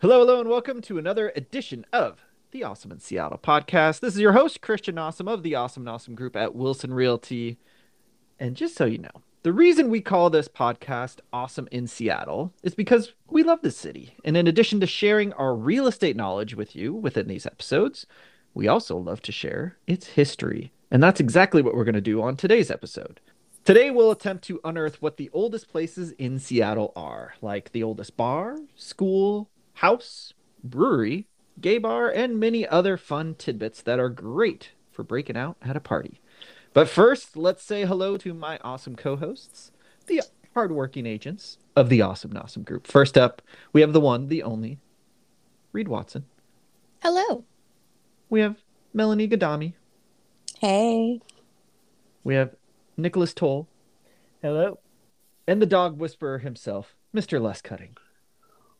Hello, hello, and welcome to another edition of the Awesome in Seattle podcast. This is your host, Christian Awesome of the Awesome and Awesome Group at Wilson Realty. And just so you know, the reason we call this podcast Awesome in Seattle is because we love this city. And in addition to sharing our real estate knowledge with you within these episodes, we also love to share its history. And that's exactly what we're going to do on today's episode. Today, we'll attempt to unearth what the oldest places in Seattle are, like the oldest bar, school, house, brewery, gay bar, and many other fun tidbits that are great for breaking out at a party. But first, let's say hello to my awesome co hosts, the hardworking agents of the Awesome Awesome Group. First up, we have the one, the only, Reed Watson. Hello. We have Melanie Gadami. Hey. We have Nicholas Toll. Hello. And the dog whisperer himself, Mr. Les Cutting.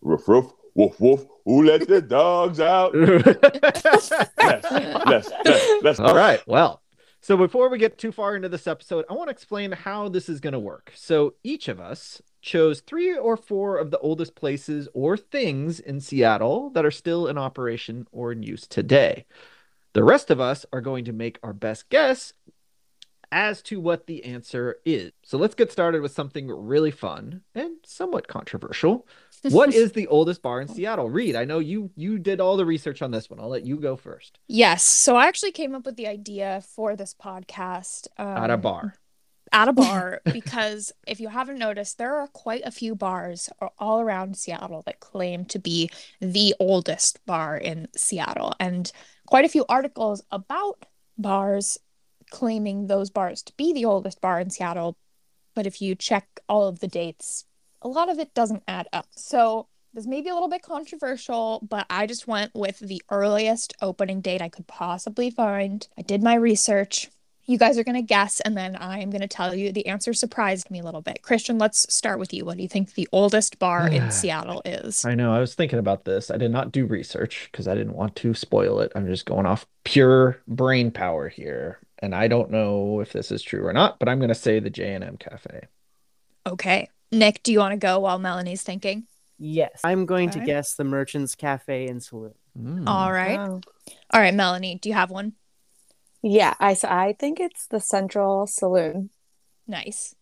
Ruff, ruff, woof, woof. Who let the dogs out? Yes, yes, yes, yes. All right. Well, so before we get too far into this episode, I want to explain how this is going to work. So each of us chose three or four of the oldest places or things in Seattle that are still in operation or in use today. The rest of us are going to make our best guess as to what the answer is. So let's get started with something really fun and somewhat controversial. What is the oldest bar in Seattle? Reed, I know you you did all the research on this one. I'll let you go first. Yes. So I actually came up with the idea for this podcast um, At a bar. At a bar, because if you haven't noticed, there are quite a few bars all around Seattle that claim to be the oldest bar in Seattle, and quite a few articles about bars claiming those bars to be the oldest bar in Seattle. But if you check all of the dates, a lot of it doesn't add up. So this may be a little bit controversial, but I just went with the earliest opening date I could possibly find. I did my research. You guys are going to guess, and then I'm going to tell you the answer surprised me a little bit. Christian, let's start with you. What do you think the oldest bar in Seattle is? I know. I was thinking about this. I did not do research because I didn't want to spoil it. I'm just going off pure brain power here. And I don't know if this is true or not, but I'm going to say the J&M Cafe. Okay. Nick, do you want to go while Melanie's thinking? Yes. I'm going to Okay. guess the Merchants Cafe and Saloon. Mm. All right. Wow. All right, Melanie, do you have one? Yeah, I I think it's the Central Saloon. Nice.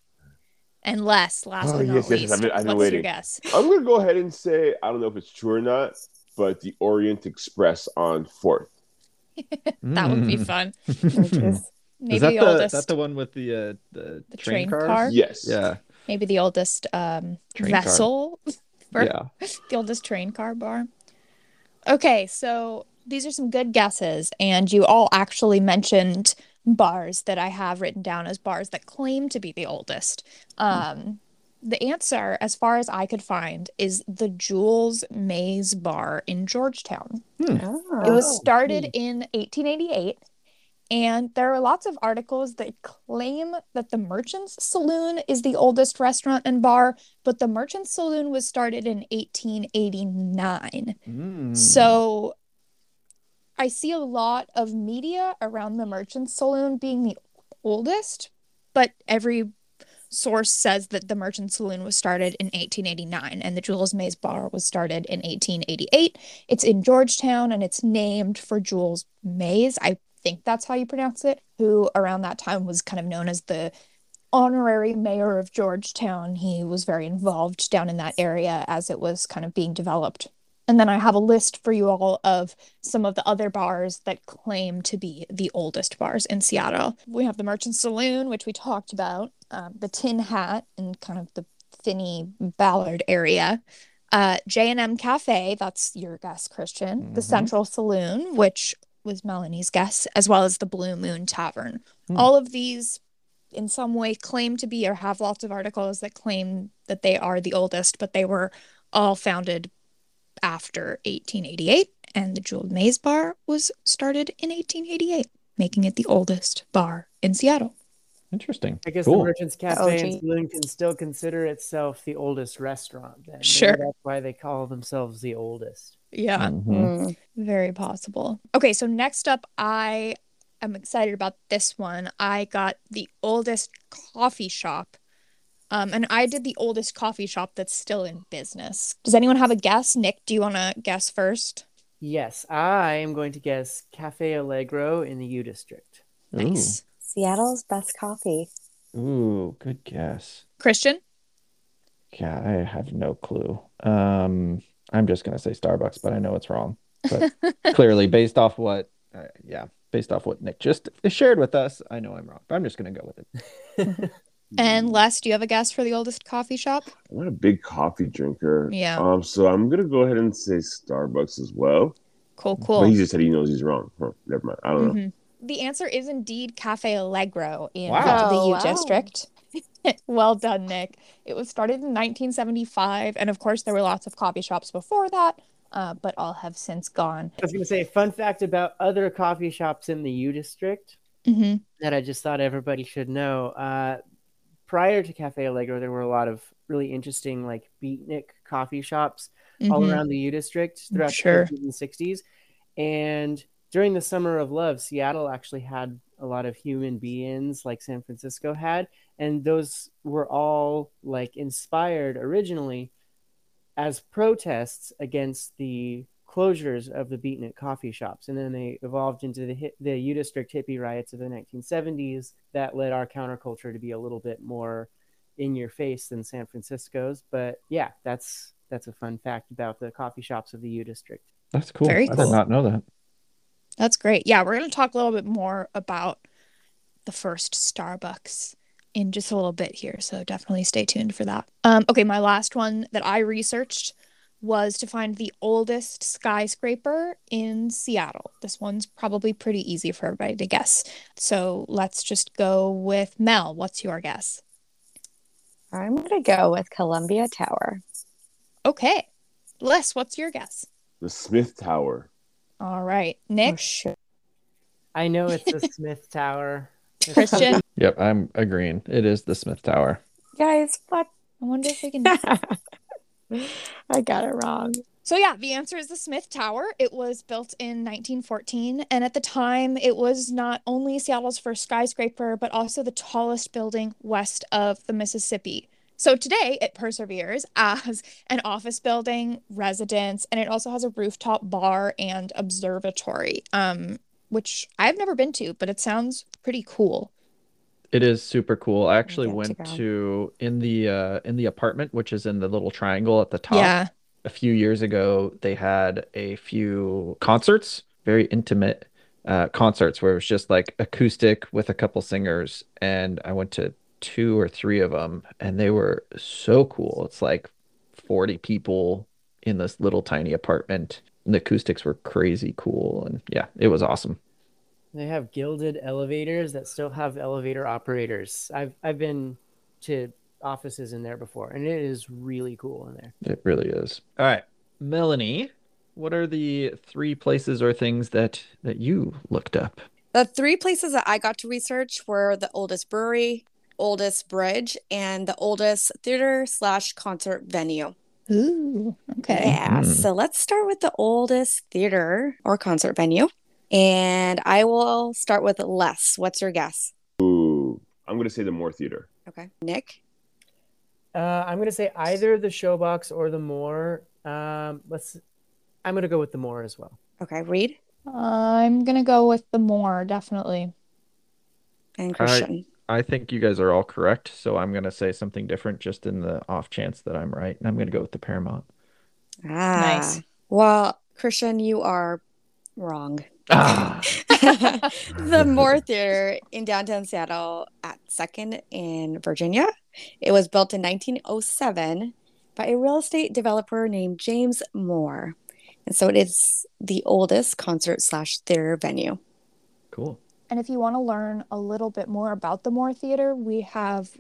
And Les, last Oh, but not yes, yes, least, yes, I've been- I've been what's your waiting. guess? I'm gonna go ahead and say I don't know if it's true or not, but the Orient Express on Fourth. That would be Mm. fun. Is Maybe is that the, the, oldest. is that the one with the uh, the, The train, train cars? car? Yes. Yeah. Maybe the oldest um, Train vessel, Bar- Yeah. the oldest train car bar. Okay, so these are some good guesses, and you all actually mentioned bars that I have written down as bars that claim to be the oldest. Um, the answer, as far as I could find, is the Jules Maes Bar in Georgetown. It oh. was started in 1888, and there are lots of articles that claim that the Merchants Saloon is the oldest restaurant and bar, but the Merchants Saloon was started in 1889. Mm. So I see a lot of media around the Merchants Saloon being the oldest, but every source says that the Merchant Saloon was started in 1889 and the Jules Maes Bar was started in 1888. It's in Georgetown and it's named for Jules Maes. I think that's how you pronounce it, who around that time was kind of known as the honorary mayor of Georgetown. He was very involved down in that area as it was kind of being developed. And then I have a list for you all of some of the other bars that claim to be the oldest bars in Seattle. We have the Merchant Saloon, which we talked about, um, the Tin Hat, and kind of the Phinney Ballard area. Uh, J&M Cafe, that's your guess, Christian. The Mhm. Central Saloon, which was Melanie's guess, as well as the Blue Moon Tavern. Hmm. All of these, in some way, claim to be or have lots of articles that claim that they are the oldest, but they were all founded after 1888, and the Jules Maes Bar was started in 1888, making it the oldest bar in Seattle. Interesting. I guess Cool. the Merchants Cafe and OG. Saloon can still consider itself the oldest restaurant. Then Maybe Sure. that's why they call themselves the oldest. Yeah, Mhm. Mm. very possible. Okay, so next up, I am excited about this one. I got the oldest coffee shop Um, and I did the oldest coffee shop that's still in business. Does anyone have a guess? Nick, do you want to guess first? Yes, I am going to guess Cafe Allegro in the U District. Nice. Seattle's best coffee. Ooh, ooh, good guess. Christian? Yeah, I have no clue. Um, I'm just gonna say Starbucks, but I know it's wrong. But clearly, based off what, uh, yeah, based off what Nick just shared with us, I know I'm wrong. But I'm just gonna go with it. And Les, do you have a guess for the oldest coffee shop? I'm not a big coffee drinker. Yeah. Um, so I'm gonna go ahead and say Starbucks as well. Cool, But he just said he knows he's wrong. Huh, never mind. I don't know. Mhm. The answer is indeed Cafe Allegro in Wow. the Oh, U wow. District. well done, Nick. It was started in 1975, and of course, there were lots of coffee shops before that, uh, but all have since gone. I was going to say, fun fact about other coffee shops in the U District hmm that I just thought everybody should know. Uh, prior to Cafe Allegro, there were a lot of really interesting, like beatnik coffee shops all Mhm. around the U District throughout Sure. the 50s and 60s. And during the Summer of Love, Seattle actually had a lot of human be-ins like San Francisco had. And those were all like inspired originally as protests against the closures of the beatnik coffee shops. And then they evolved into the, hit, the U District hippie riots of the 1970s that led our counterculture to be a little bit more in your face than San Francisco's. But yeah, that's that's a fun fact about the coffee shops of the U District. That's cool. Very I cool. did not know that. That's great. Yeah, we're going to talk a little bit more about the first Starbucks in just a little bit here. So definitely stay tuned for that. Um, okay, my last one that I researched was to find the oldest skyscraper in Seattle. This one's probably pretty easy for everybody to guess. So let's just go with Mel. What's your guess? I'm gonna go with Columbia Tower. Okay. Les, what's your guess? The Smith Tower. All right. Oh, Nick, shit. I know it's the Smith Tower. Christian. Yep, I'm agreeing. It is the Smith Tower. Guys, what? I wonder if we can I got it wrong. So yeah, the answer is the Smith Tower. It was built in 1914, and at the time, it was not only Seattle's first skyscraper, but also the tallest building west of the Mississippi. So today, it perseveres as an office building, residence, and it also has a rooftop bar and observatory, um, which I've never been to, but it sounds pretty cool. It is super cool. I actually get to went to in the uh in the apartment, which is in the little triangle at the top. Yeah. A few years ago, they had a few concerts, very intimate uh concerts where it was just like acoustic with a couple singers, and I went to two or three of them, and they were so cool. It's like 40 people in this little tiny apartment. And the acoustics were crazy cool, and yeah, it was awesome. They have gilded elevators that still have elevator operators. I've I've been to offices in there before, and it is really cool in there. It really is. All right, Melanie, what are the three places or things that that you looked up? The three places that I got to research were the oldest brewery, oldest bridge, and the oldest theater slash concert venue. Ooh. Okay. Yeah. Mm. So let's start with the oldest theater or concert venue. And I will start with Les. What's your guess? Ooh, I'm gonna say the Moore Theater. Okay. Nick? Uh, I'm gonna say either the Showbox or the Moore. Um, let's. I'm gonna go with the Moore as well. Okay. Reed I'm gonna go with the more, definitely. and Christian. I think you guys are all correct, so I'm gonna say something different just in the off chance that I'm right, and I'm gonna go with the Paramount. ah. Nice. Well, Christian, you are wrong. Ah, the Moore Theater in downtown Seattle at Second in Virginia. It was built in 1907 by a real estate developer named James Moore. And so it is the oldest concert slash theater venue. cool. And if you want to learn a little bit more about the Moore Theater, we have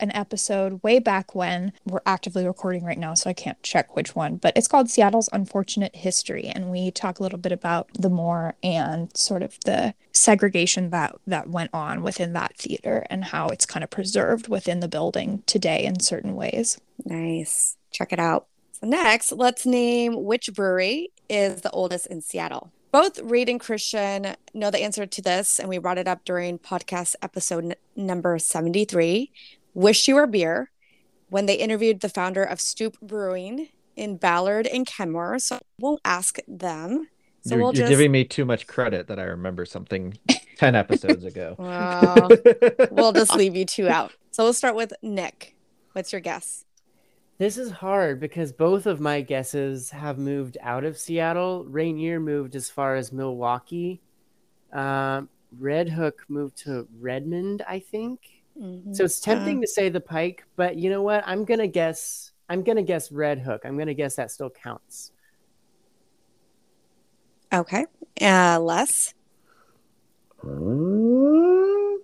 an episode way back when we're actively recording right now, so I can't check which one, but it's called Seattle's Unfortunate History. And we talk a little bit about the Moore and sort of the segregation that that went on within that theater and how it's kind of preserved within the building today in certain ways. Nice. Check it out. So next, let's name which brewery is the oldest in Seattle. Both Reed and Christian know the answer to this, and we brought it up during podcast episode n- number 73. Wish You Were Beer. when they interviewed the founder of Stoup Brewing in Ballard and Kenmore. So we'll ask them. So you're we'll you're just giving me too much credit that I remember something 10 episodes ago. Well, we'll just leave you two out. So we'll start with Nick. What's your guess? This is hard because both of my guesses have moved out of Seattle. Rainier moved as far as Milwaukee. Um, Redhook moved to Redmond, I think. So it's tempting to say the Pike, but you know what? I'm gonna guess. I'm gonna guess Redhook. I'm gonna guess that still counts. Okay. Uh, Les. Uh,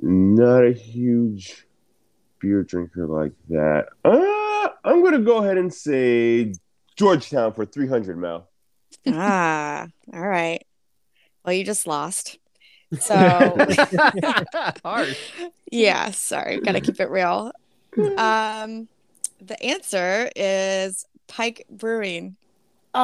not a huge beer drinker like that. Uh, I'm gonna go ahead and say Georgetown for 300 Mel. ah, all right. Well, you just lost. So Harsh. yeah, sorry, gotta keep it real. Um, the answer is Pike Brewing. Oh,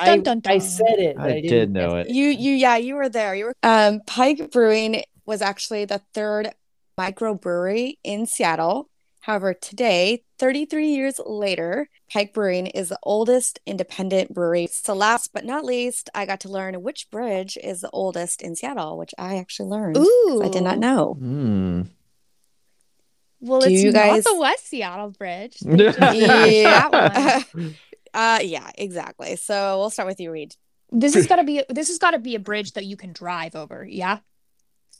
Nice. I, Dun, dun, I said it. but I didn't know it. You, you, yeah, you were there. You were. Um, Pike Brewing was actually the third microbrewery in Seattle. However, today, 33 years later, Pike Brewing is the oldest independent brewery. So, last but not least, I got to learn which bridge is the oldest in Seattle, which I actually learned. Ooh. I did not know. Hmm. Well, Do it's you guys- not the West Seattle Bridge. yeah. uh, yeah, exactly. So we'll start with you, Reed. This has got to be this has got to be a bridge that you can drive over. Yeah,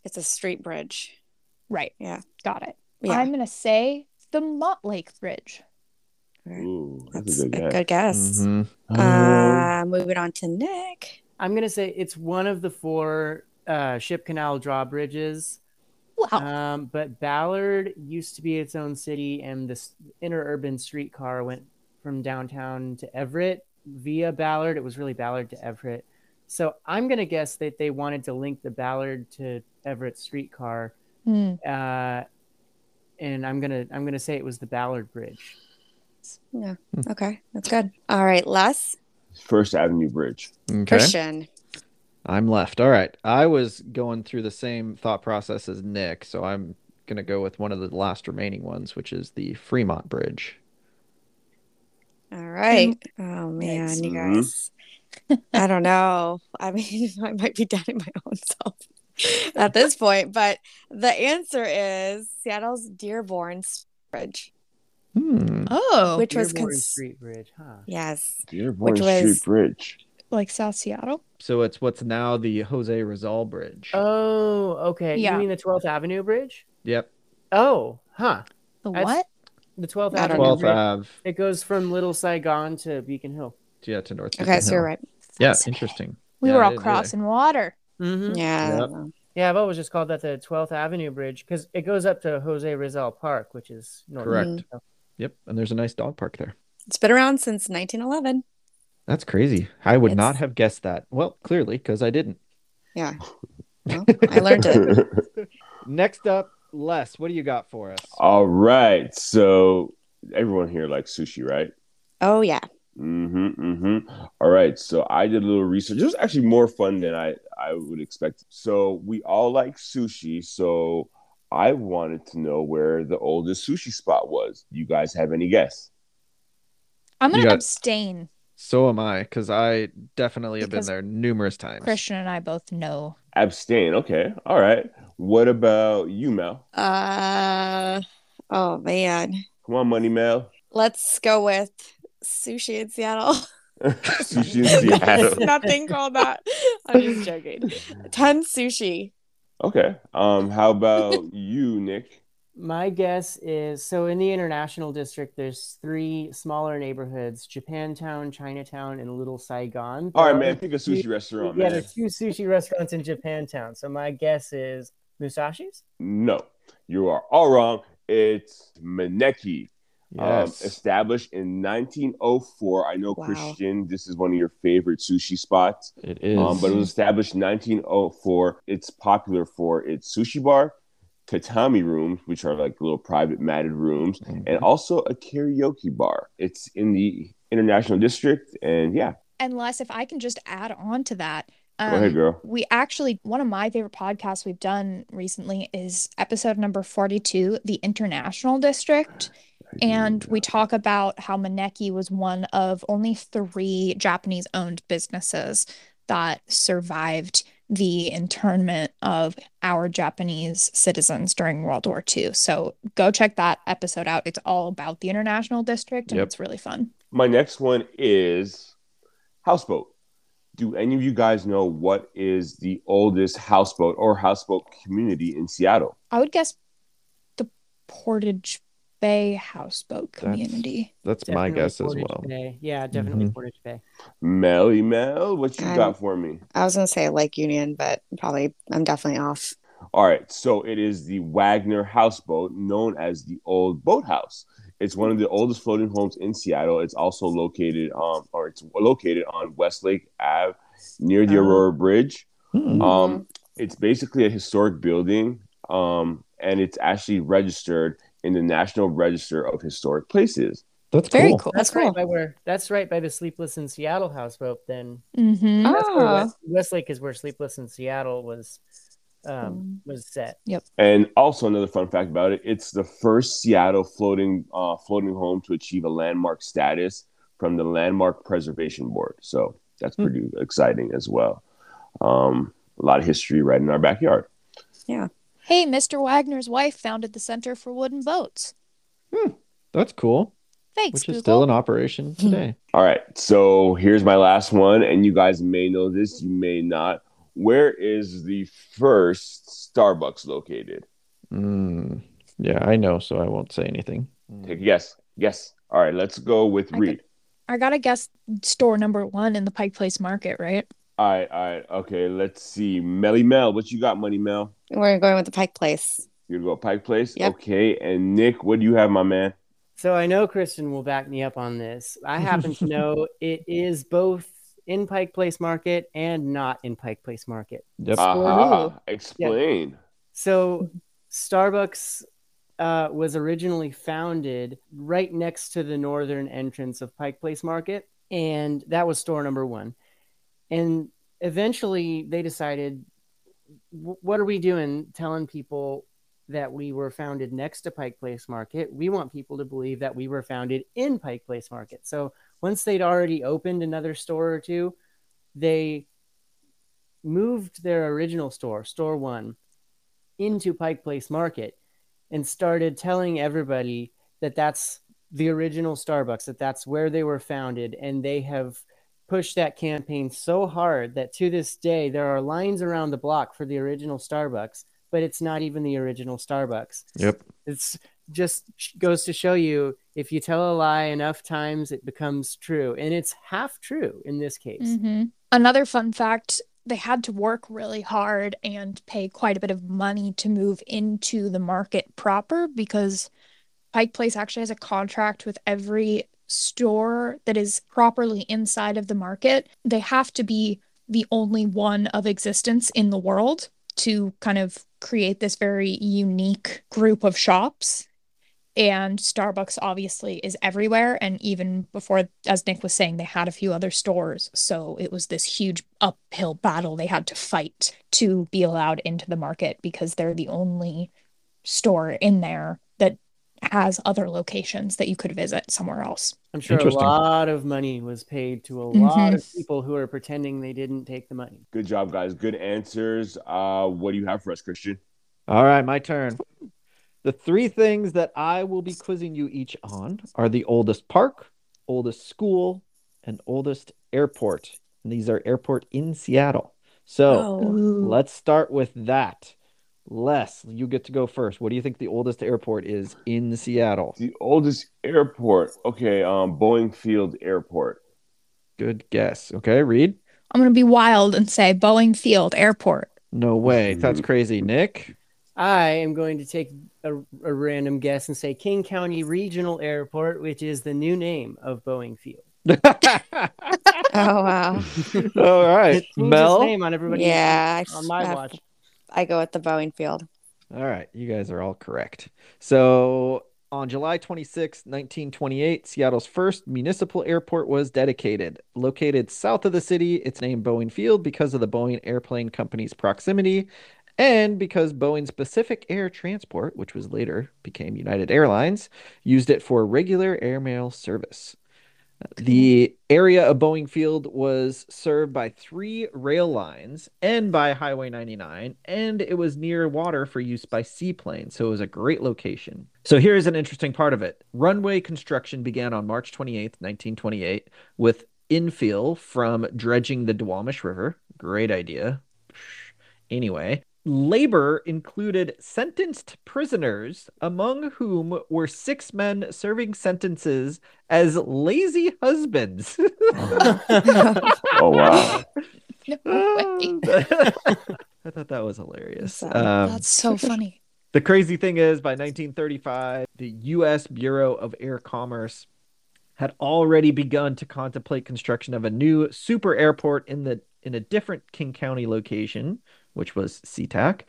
It's a street bridge. right. Yeah. got it. Yeah, I'm gonna say the Montlake Bridge. Ooh, that's, that's a a good guess. good guess. Mhm. Um, Uh, moving on to Nick. I'm gonna say it's one of the four uh, ship canal drawbridges. Wow. Um, but Ballard used to be its own city, and this interurban streetcar went from downtown to Everett via Ballard. It was really Ballard to Everett. So I'm gonna guess that they wanted to link the Ballard to Everett streetcar, Hmm. uh, and I'm gonna I'm gonna say it was the Ballard Bridge. Yeah. Okay. That's good. All right. Les. First Avenue Bridge. Okay. Christian. I'm left. All right. I was going through the same thought process as Nick, so I'm going to go with one of the last remaining ones, which is the Fremont Bridge. All right. Oh man, you Mhm. guys. I don't know. I mean, I might be doubting my own self at this point, but the answer is Seattle's Dearborn Bridge. Hmm. Oh, Which was Dearborn cons- Street Bridge, huh? Yes. Dearborn Which was- Street Bridge. like South Seattle. So it's what's now the Jose Rizal Bridge. Oh, okay. Yeah. You mean the 12th Avenue Bridge? Yep. Oh, huh. The That's- what? The 12th Avenue 12th Ave. It goes from Little Saigon to Beacon Hill. Yeah, to North. Okay, Beacon so you're Hill. right. Yeah, interesting. We Yeah, were all didn't either. crossing water. Mm-hmm. Yeah. Yep. Yeah, I've always just called that the 12th Avenue Bridge because it goes up to Jose Rizal Park, which is north. Correct. Yep. And there's a nice dog park there. It's been around since 1911. That's crazy. I would not have guessed that. Well, clearly, because I didn't. Yeah. Well, I learned it. Next up, Les, what do you got for us? All right. So everyone here likes sushi, right? Oh yeah. Mm-hmm. Mm-hmm. All right. So I did a little research. It was actually more fun than I, I would expect. So we all like sushi. So I wanted to know where the oldest sushi spot was. You guys have any guess? I'm gonna got- abstain. So am I, because I definitely have been there numerous times. Christian and I both know. Abstain. Okay. All right. What about you, Mel? Uh oh man. Come on, Money Mel. Let's go with sushi in Seattle. sushi in There's Seattle. nothing called that. I'm just joking. Ten sushi. Okay. Um. How about you, Nick? My guess is so in the international district, there's three smaller neighborhoods Japantown, Chinatown, and Little Saigon. All right, man. Pick a sushi restaurant, yeah, man. there's two sushi restaurants in Japantown. So my guess is Musashi's. No, you are all wrong. It's Maneki. Um, established in 1904. I know, Wow. Christian, this is one of your favorite sushi spots. it is. Um, but it was established in 1904. It's popular for its sushi bar, tatami rooms, which are like little private matted rooms, Mhm. and also a karaoke bar. It's in the International District, and yeah, And Unless if I can just add on to that. go ahead, Um, girl. we actually one of my favorite podcasts we've done recently is episode number 42 the international district And we talk about how Maneki was one of only three Japanese owned businesses that survived the internment of our Japanese citizens during World War II. So go check that episode out. It's all about the International District and Yep. it's really fun. My next one is houseboat. Do any of you guys know what is the oldest houseboat or houseboat community in Seattle? I would guess the Portage Bay houseboat community. That's my Definitely guess as well. Bay. Yeah, definitely Mhm. Portage Bay. Melly Mel, what you Um, got for me? I was gonna say Lake Union, but probably I'm definitely off. All right, so it is the Wagner houseboat, known as the Old Boathouse. It's one of the oldest floating homes in Seattle. It's also located um, or it's located on Westlake Ave near the Oh. Aurora Bridge. Hmm. Um, it's basically a historic building, um, and it's actually registered in the National Register of Historic Places. That's Very cool. cool. That's cool. right by where that's right by the Sleepless in Seattle houseboat. Then hmm that's where Ah. West, Westlake is where Sleepless in Seattle was Mm. um, was set. Yep. And also another fun fact about it: it's the first Seattle floating uh, floating home to achieve a landmark status from the Landmark Preservation Board. So that's Hmm. pretty exciting as well. Um, a lot of history right in our backyard. Hey, Mr. Wagner's wife founded the Center for Wooden Boats. Hmm, That's cool. Thanks, Which Google. is still in operation today. All right, so here's my last one, and you guys may know this, you may not. Where is the first Starbucks located? Mm, yeah, I know, so I won't say anything. Take a guess. Guess. All right, let's go with I Reed. I gotta guess store number one in the Pike Place Market, right? All right, all right, okay. Let's see. Melly Mel, what you got, Money Mel? We're going with the Pike Place. You're gonna go Pike Place? Yep. Okay. And Nick, what do you have, my man? So I know Christian will back me up on this. I happen to know it is both in Pike Place Market and not in Pike Place Market. Yep. Aha. Explain. So Starbucks uh, was originally founded right next to the northern entrance of Pike Place Market, and that was store number one. And eventually, they decided, what are we doing telling people that we were founded next to Pike Place Market? We want people to believe that we were founded in Pike Place Market. So once they'd already opened another store or two, they moved their original store, store one, into Pike Place Market and started telling everybody that that's the original Starbucks, that that's where they were founded. And they have pushed that campaign so hard that to this day, there are lines around the block for the original Starbucks, but it's not even the original Starbucks. Yep. It's just goes to show you if you tell a lie enough times, it becomes true. And it's half true in this case. hmm Another fun fact they had to work really hard and pay quite a bit of money to move into the market proper because Pike Place actually has a contract with every store that is properly inside of the market. They have to be the only one of existence in the world to kind of create this very unique group of shops. And Starbucks obviously is everywhere. And even before, as Nick was saying, they had a few other stores. So it was this huge uphill battle they had to fight to be allowed into the market because they're the only store in there has other locations that you could visit somewhere else. I'm sure a lot of money was paid to a lot Mhm. of people who are pretending they didn't take the money. Good job, guys. Good answers. Uh, what do you have for us, Christian? All right, my turn. The three things that I will be quizzing you each on are the oldest park, oldest school, and oldest airport. And these are airport in Seattle. So Ooh. let's start with that. Les, you get to go first. What do you think the oldest airport is in Seattle? The oldest airport. Okay, um, Boeing Field Airport. Good guess. Okay, Reed? I'm going to be wild and say Boeing Field Airport. No way. That's crazy. Nick? I am going to take a, a random guess and say King County Regional Airport, which is the new name of Boeing Field. Oh wow. All right. It Mel? name on everybody yeah, on my I- watch. I go with the Boeing Field. All right, you guys are all correct. So, on July 26, 1928, Seattle's first municipal airport was dedicated. Located south of the city, it's named Boeing Field because of the Boeing Airplane Company's proximity and because Boeing's Pacific Air Transport, which was later became United Airlines, used it for regular airmail service. The area of Boeing Field was served by three rail lines and by Highway 99, and it was near water for use by seaplanes, so it was a great location. So here's an interesting part of it. Runway construction began on March 28, 1928, with infill from dredging the Duwamish River. Great idea. Anyway, labor included sentenced prisoners, among whom were six men serving sentences as lazy husbands. Oh wow. No way. I thought that was hilarious. So- Um, That's so funny. the crazy thing is, by 1935, the U.S. Bureau of Air Commerce had already begun to contemplate construction of a new super airport in the in a different King County location, which was SeaTac,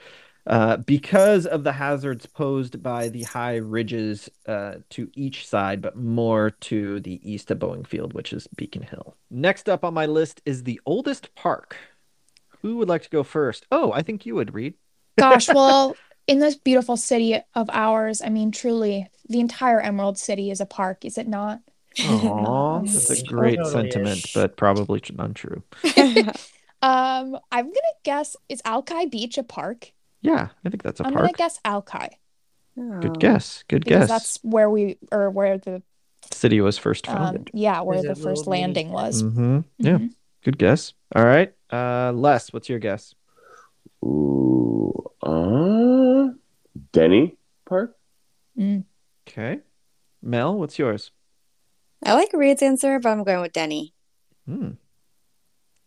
uh, because of the hazards posed by the high ridges uh, to each side, but more to the east of Boeing Field, which is Beacon Hill. Next up on my list is the oldest park. Who would like to go first? Oh, I think you would, Reed. Gosh, well, in this beautiful city of ours, I mean, truly, the entire Emerald City is a park, is it not? Aw, that's a great totally sentiment, is. but probably tr- untrue. Um, I'm gonna guess is Alki Beach a park? Yeah, I think that's a I'm park. I'm gonna guess Alki Good guess. Good because guess. that's where we or where the City was first um founded. yeah where There's the first landing town. was. hmm Yeah, Mhm. good guess. All right. Uh, Les, what's your guess? Ooh. Uh, Denny Park. Mm. Okay. Mel, what's yours? I like Reed's answer, but I'm going with Denny. Hmm.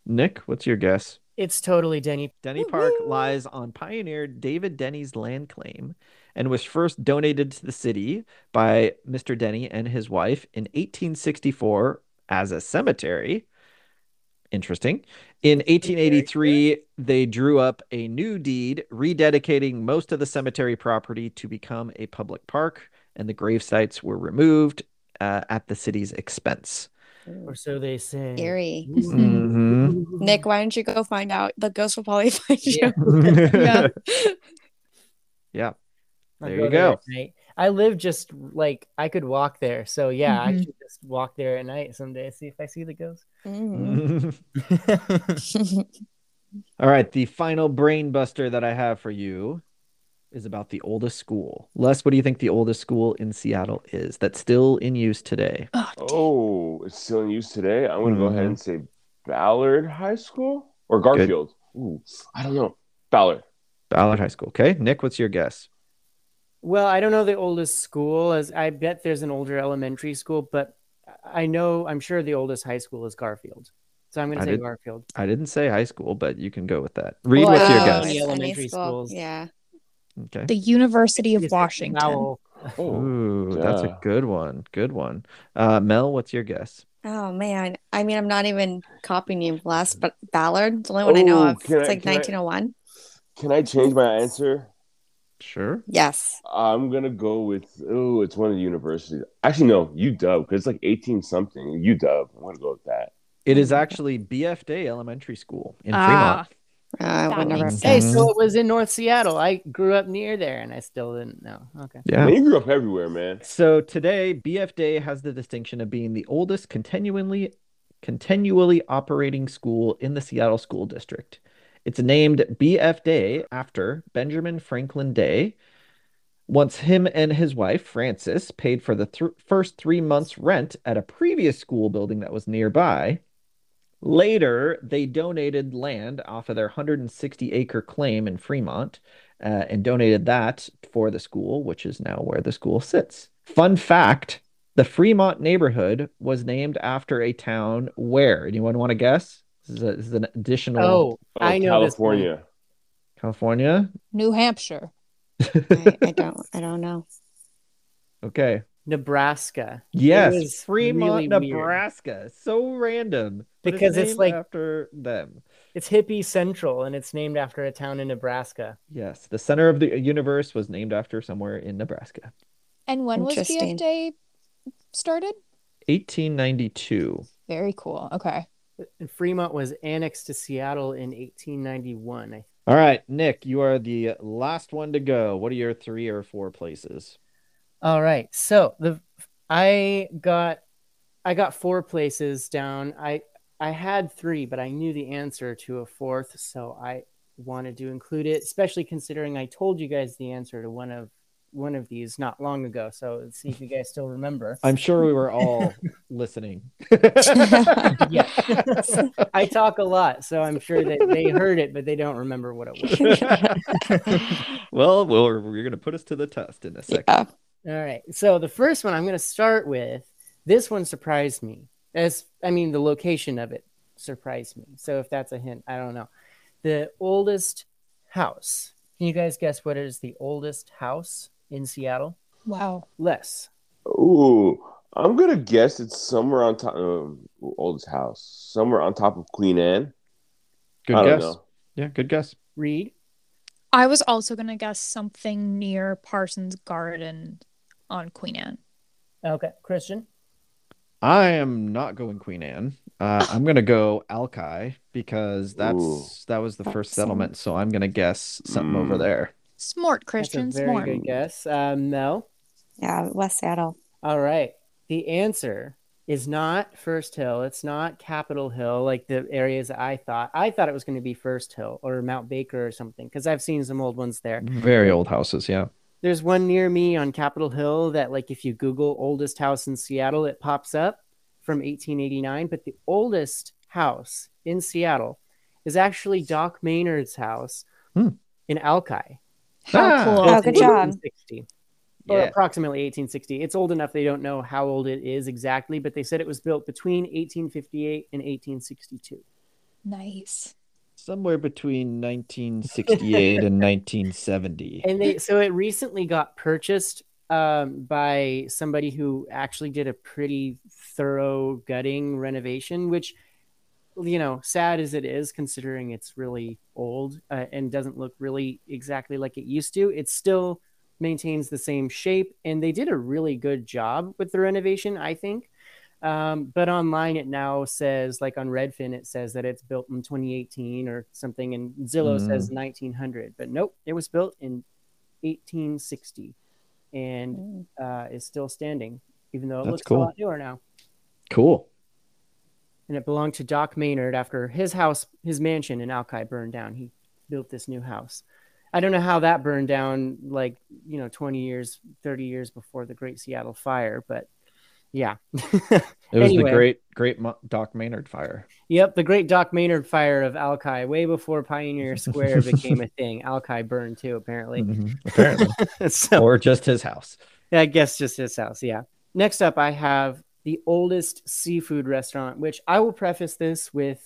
Nick, what's your guess? It's totally Denny. Denny Park Woo-hoo. lies on pioneer David Denny's land claim and was first donated to the city by Mr. Denny and his wife in 1864 as a cemetery. Interesting. In 1883, they drew up a new deed rededicating most of the cemetery property to become a public park, and the grave sites were removed uh, at the city's expense. Or so they say. Eerie. Mhm. Nick, why don't you go find out? The ghost will probably find Yeah. you. Yeah. yeah. I'll There you go. night. I live just like I could walk there. So yeah, I Mhm. should just walk there at night someday, see if I see the ghost. Mhm. All right, the final brain buster that I have for you is about the oldest school. Les, what do you think the oldest school in Seattle is that's still in use today? Oh. Oh, it's still in use today. I'm gonna go ahead Mhm. and say Ballard High School or Garfield. Ooh, I don't know. Ballard. Ballard High School. Okay, Nick, what's your guess? well, I don't know the oldest school as I bet there's an older elementary school, but I know I'm sure the oldest high school is Garfield. So I'm gonna I say did- Garfield. I didn't say high school, but you can go with that. Reed Well, what's your guess? the elementary schools. Yeah. Okay. The University of Washington. vowel. Oh, Ooh, that's a good one. Good one. Uh, Mel, what's your guess? Oh man. I mean, I'm not even copying you last, but Ballard, it's the only one I know Oh, of. It's I- like can I- 1901. Can I change my answer? Sure. Yes. I'm gonna go with oh, it's one of the universities. Actually, no, UW because it's like 18 something. UW. I'm gonna go with that. It is actually BF Day Elementary School in Ah, Uh, Uh, I That would never makes Hey, so it was in North Seattle. I grew up near there and I still didn't know. Okay. Yeah. Man, you grew up everywhere, man. So today, BF Day has the distinction of being the oldest continually continually operating school in the Seattle School District. It's named BF Day after Benjamin Franklin Day. Once him and his wife, Frances, paid for the th- first three months' rent at a previous school building that was nearby. Later, they donated land off of their 160 acre claim in Fremont uh, and donated that for the school, which is now where the school sits. Fun fact the Fremont neighborhood was named after a town where? Anyone want to guess? This is, a, this is an additional Oh, Oh, I know. California. California. New Hampshire. I, I don't. I don't know. Okay. Nebraska. Yes, was Fremont, really weird. Nebraska. So random. Because it's named like- after them. It's Hippie Central and it's named after a town in Nebraska. Yes, the center of the universe was named after somewhere in Nebraska. And when was Interesting. BF Day started? 1892. Very cool. Okay. And Fremont was annexed to Seattle in 1891, All right, Nick, you are the last one to go. What are your three or four places? All right. So the I got I got four places down. I I had three, but I knew the answer to a fourth, so I wanted to include it, especially considering I told you guys the answer to one of one of these not long ago. So let's see if you guys still remember. I'm sure we were all listening. Yeah. I talk a lot, so I'm sure that they heard it, but they don't remember what it was. well, well, you're going to put us to the test in a second. Yeah. All right. So the first one I'm going to start with. This one surprised me. As I mean, the location of it surprised me. So if that's a hint, I don't know. The oldest house. Can you guys guess what is the oldest house in Seattle? Wow. Les. Ooh, I'm gonna guess it's somewhere on top. Um, oldest house, somewhere on top of Queen Anne. Good I don't guess. know. Yeah, good guess. Reed. I was also gonna guess something near Parsons Garden on Queen Anne. Okay. Christian. I am not going Queen Anne. Uh, I'm going to go Alki because that's Ooh. that was the first That's, settlement. So I'm going to guess something over Mm. there. Smart Christian, That's a very smart. good guess. Um, Mel. Yeah, West Seattle. All right. The answer is not First Hill. It's not Capitol Hill, like the areas I thought. I thought it was going to be First Hill or Mount Baker or something because I've seen some old ones there. Very old houses. Yeah. There's one near me on Capitol Hill that, like, if you Google oldest house in Seattle, it pops up from 1889. But the oldest house in Seattle is actually Doc Maynard's house Hmm. in Alki. How Ah. cool. Oh, good job. 1860 or Yeah. approximately 1860. It's old enough they don't know how old it is exactly, but they said it was built between 1858 and 1862. Nice. Somewhere between 1968 and 1970. And they so it recently got purchased um, by somebody who actually did a pretty thorough gutting renovation, which you know, sad as it is, considering it's really old uh, and doesn't look really exactly like it used to, it still maintains the same shape. And they did a really good job with the renovation, I think. Um, but online, it now says, like on Redfin, it says that it's built in 2018 or something, and Zillow Mm. says 1900. But nope, it was built in 1860 and Mm. uh, is still standing, even though it That's looks cool. a lot newer now Cool. and it belonged to Doc Maynard after his house, his mansion in Alki burned down. He built this new house. I don't know how that burned down, like, you know, 20 years, 30 years before the Great Seattle Fire, but yeah. It was Anyway. the great, great Doc Maynard fire. Yep, the Great Doc Maynard Fire of Alki, way before Pioneer Square became a thing. Alki burned too, apparently. Mhm, Apparently. so, or just his house. I guess just his house. Yeah. Next up, I have the oldest seafood restaurant, which I will preface this with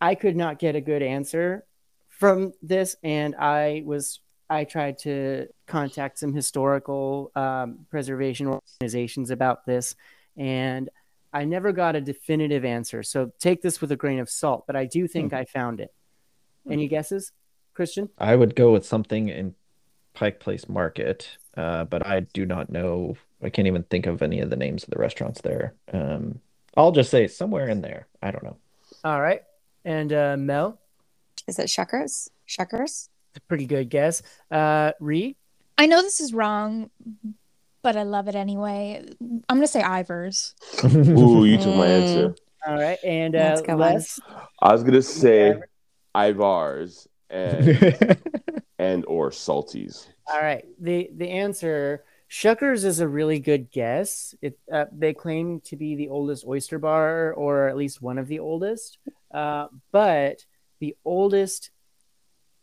I could not get a good answer from this. And I was, I tried to contact some historical um, preservation organizations about this. And I never got a definitive answer. So take this with a grain of salt, but I do think I found it. Any guesses, Christian? I would go with something in Pike Place Market, uh, but I do not know. I can't even think of any of the names of the restaurants there. Um, I'll just say somewhere in there. I don't know. All right. And uh, Mel, Is it Shuckers? Shuckers? It's a pretty good guess. Uh, Reed, I know this is wrong, but I love it anyway. I'm gonna say Ivar's. Ooh, you took my answer. All right, and That's uh, a good one. Les. I was gonna say Ivar's and and or Salty's. All right, the the answer Shuckers is a really good guess. It uh, they claim to be the oldest oyster bar, or at least one of the oldest. Uh, but the oldest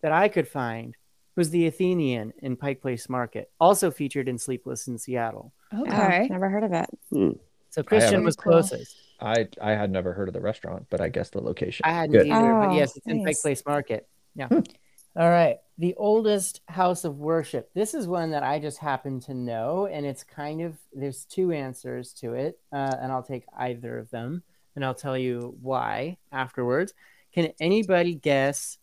that I could find was the Athenian in Pike Place Market, also featured in Sleepless in Seattle. Okay. Oh, never heard of it. So Christian was Cool. closest. I I had never heard of the restaurant, but I guess the location. I hadn't Good. either, but Oh, yes, it's in Pike. Place Market. Yeah. Hmm. All right. The oldest house of worship. This is one that I just happen to know, and it's kind of there's two answers to it, uh, and I'll take either of them, and I'll tell you why afterwards. Can anybody guess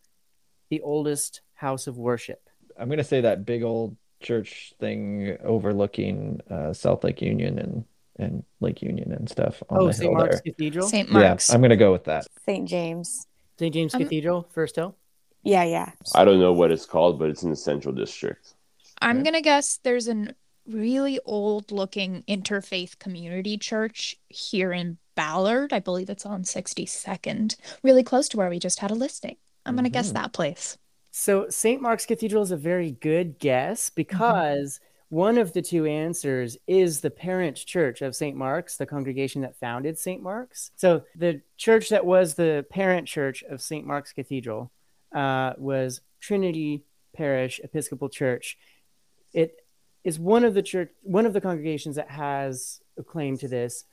the oldest house of worship? I'm gonna say that big old church thing overlooking uh, South Lake Union and and Lake Union and stuff on oh, the St. hill Mark's there. Cathedral, St. Mark's. Yeah, I'm gonna go with that. St. James. St. James Um, Cathedral, First Hill. Yeah, yeah. I don't know what it's called, but it's in the Central District. I'm Okay. gonna guess there's an really old looking interfaith community church here in Ballard. I believe it's on 62nd, really close to where we just had a listing. I'm gonna guess Mhm. that place. So St. Mark's Cathedral is a very good guess because one of the two answers is the parent church of St. Mark's, the congregation that founded St. Mark's. So the church that was the parent church of St. Mark's Cathedral uh, was Trinity Parish Episcopal Church. It is one of the church, one of the congregations that has a claim to this.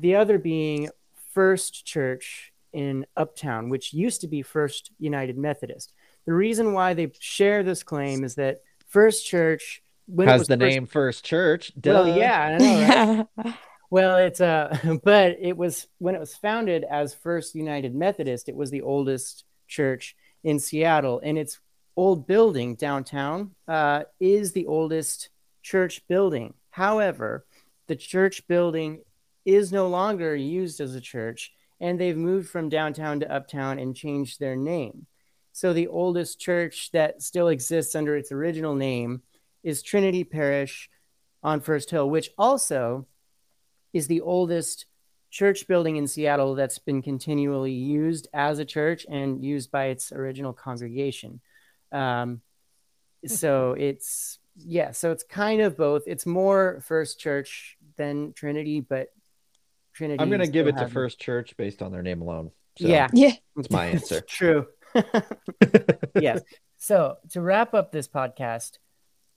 The other being First Church in Uptown, which used to be First United Methodist. The reason why they share this claim is that First Church when it Has was the first- name First Church. Well, yeah, I know, right? Well, it's uh, but it was when it was founded as First United Methodist. It was the oldest church in Seattle, and its old building downtown uh, is the oldest church building. However, the church building is no longer used as a church, and they've moved from downtown to uptown and changed their name. So the oldest church that still exists under its original name is Trinity Parish on First Hill, which also is the oldest church building in Seattle that's been continually used as a church and used by its original congregation. Um, so it's yeah, so it's kind of both. It's more First Church than Trinity, but Trinity. I'm gonna give it to has- First Church based on their name alone. So Yeah, Yeah. that's my answer. True. yes. So to wrap up this podcast,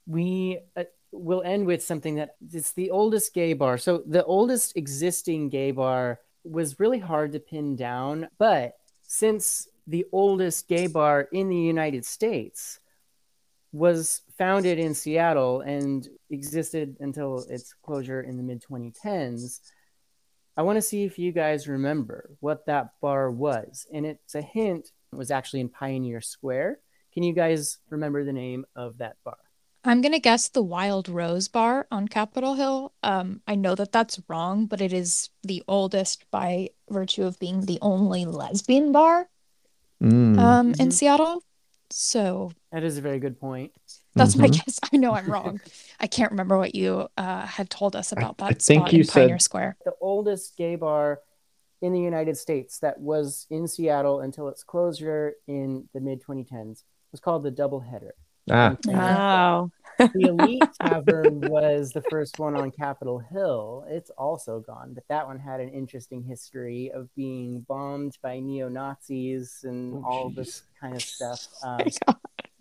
we uh, will end with something that it's the oldest gay bar. So the oldest existing gay bar was really hard to pin down, but since the oldest gay bar in the United States was founded in Seattle and existed until its closure in the mid 2010s, I want to see if you guys remember what that bar was. And it's a hint, it was actually in Pioneer Square. Can you guys remember the name of that bar? I'm gonna guess the Wild Rose Bar on Capitol Hill. Um, I know that that's wrong, but it is the oldest by virtue of being the only lesbian bar Mm. um in Mhm. Seattle. So That is a very good point. That's my Mhm. guess. I know I'm wrong. I can't remember what you uh had told us I- about I that think spot you in Pioneer said- Square. The oldest gay bar in the United States that was in Seattle until its closure in the mid 2010s was called the Double Header. Ah, Wow. the Elite Tavern was the first one on Capitol Hill. It's also gone, but that one had an interesting history of being bombed by neo Nazis and Oh, all jeez. this kind of stuff. Um,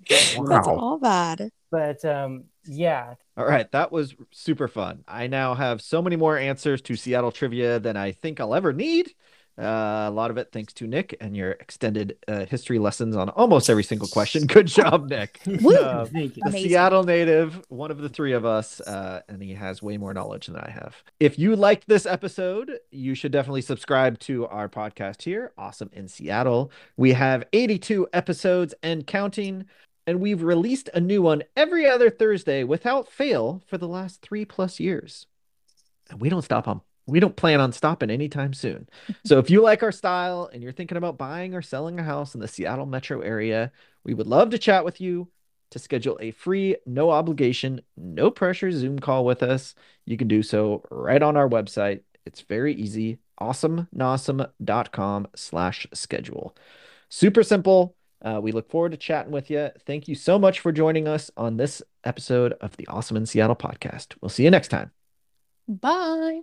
That's Wow. all bad. but um, yeah, All right, that was super fun. I now have so many more answers to Seattle trivia than I think I'll ever need. Uh, a lot of it thanks to Nick and your extended uh, history lessons on almost every single question. Good job, Nick. Uh, the Amazing. Seattle native, one of the three of us, uh, and he has way more knowledge than I have. If you liked this episode, you should definitely subscribe to our podcast here, Awesome in Seattle. We have 82 episodes and counting, and we've released a new one every other Thursday without fail for the last three plus years. And we don't stop on. We don't plan on stopping anytime soon. So if you like our style and you're thinking about buying or selling a house in the Seattle metro area, we would love to chat with you to schedule a free, no obligation, no pressure Zoom call with us. You can do so right on our website. It's very easy. awesomenosome.com slash schedule. Super simple. Uh, we look forward to chatting with you. Thank you so much for joining us on this episode of the Awesome in Seattle podcast. We'll see you next time. Bye.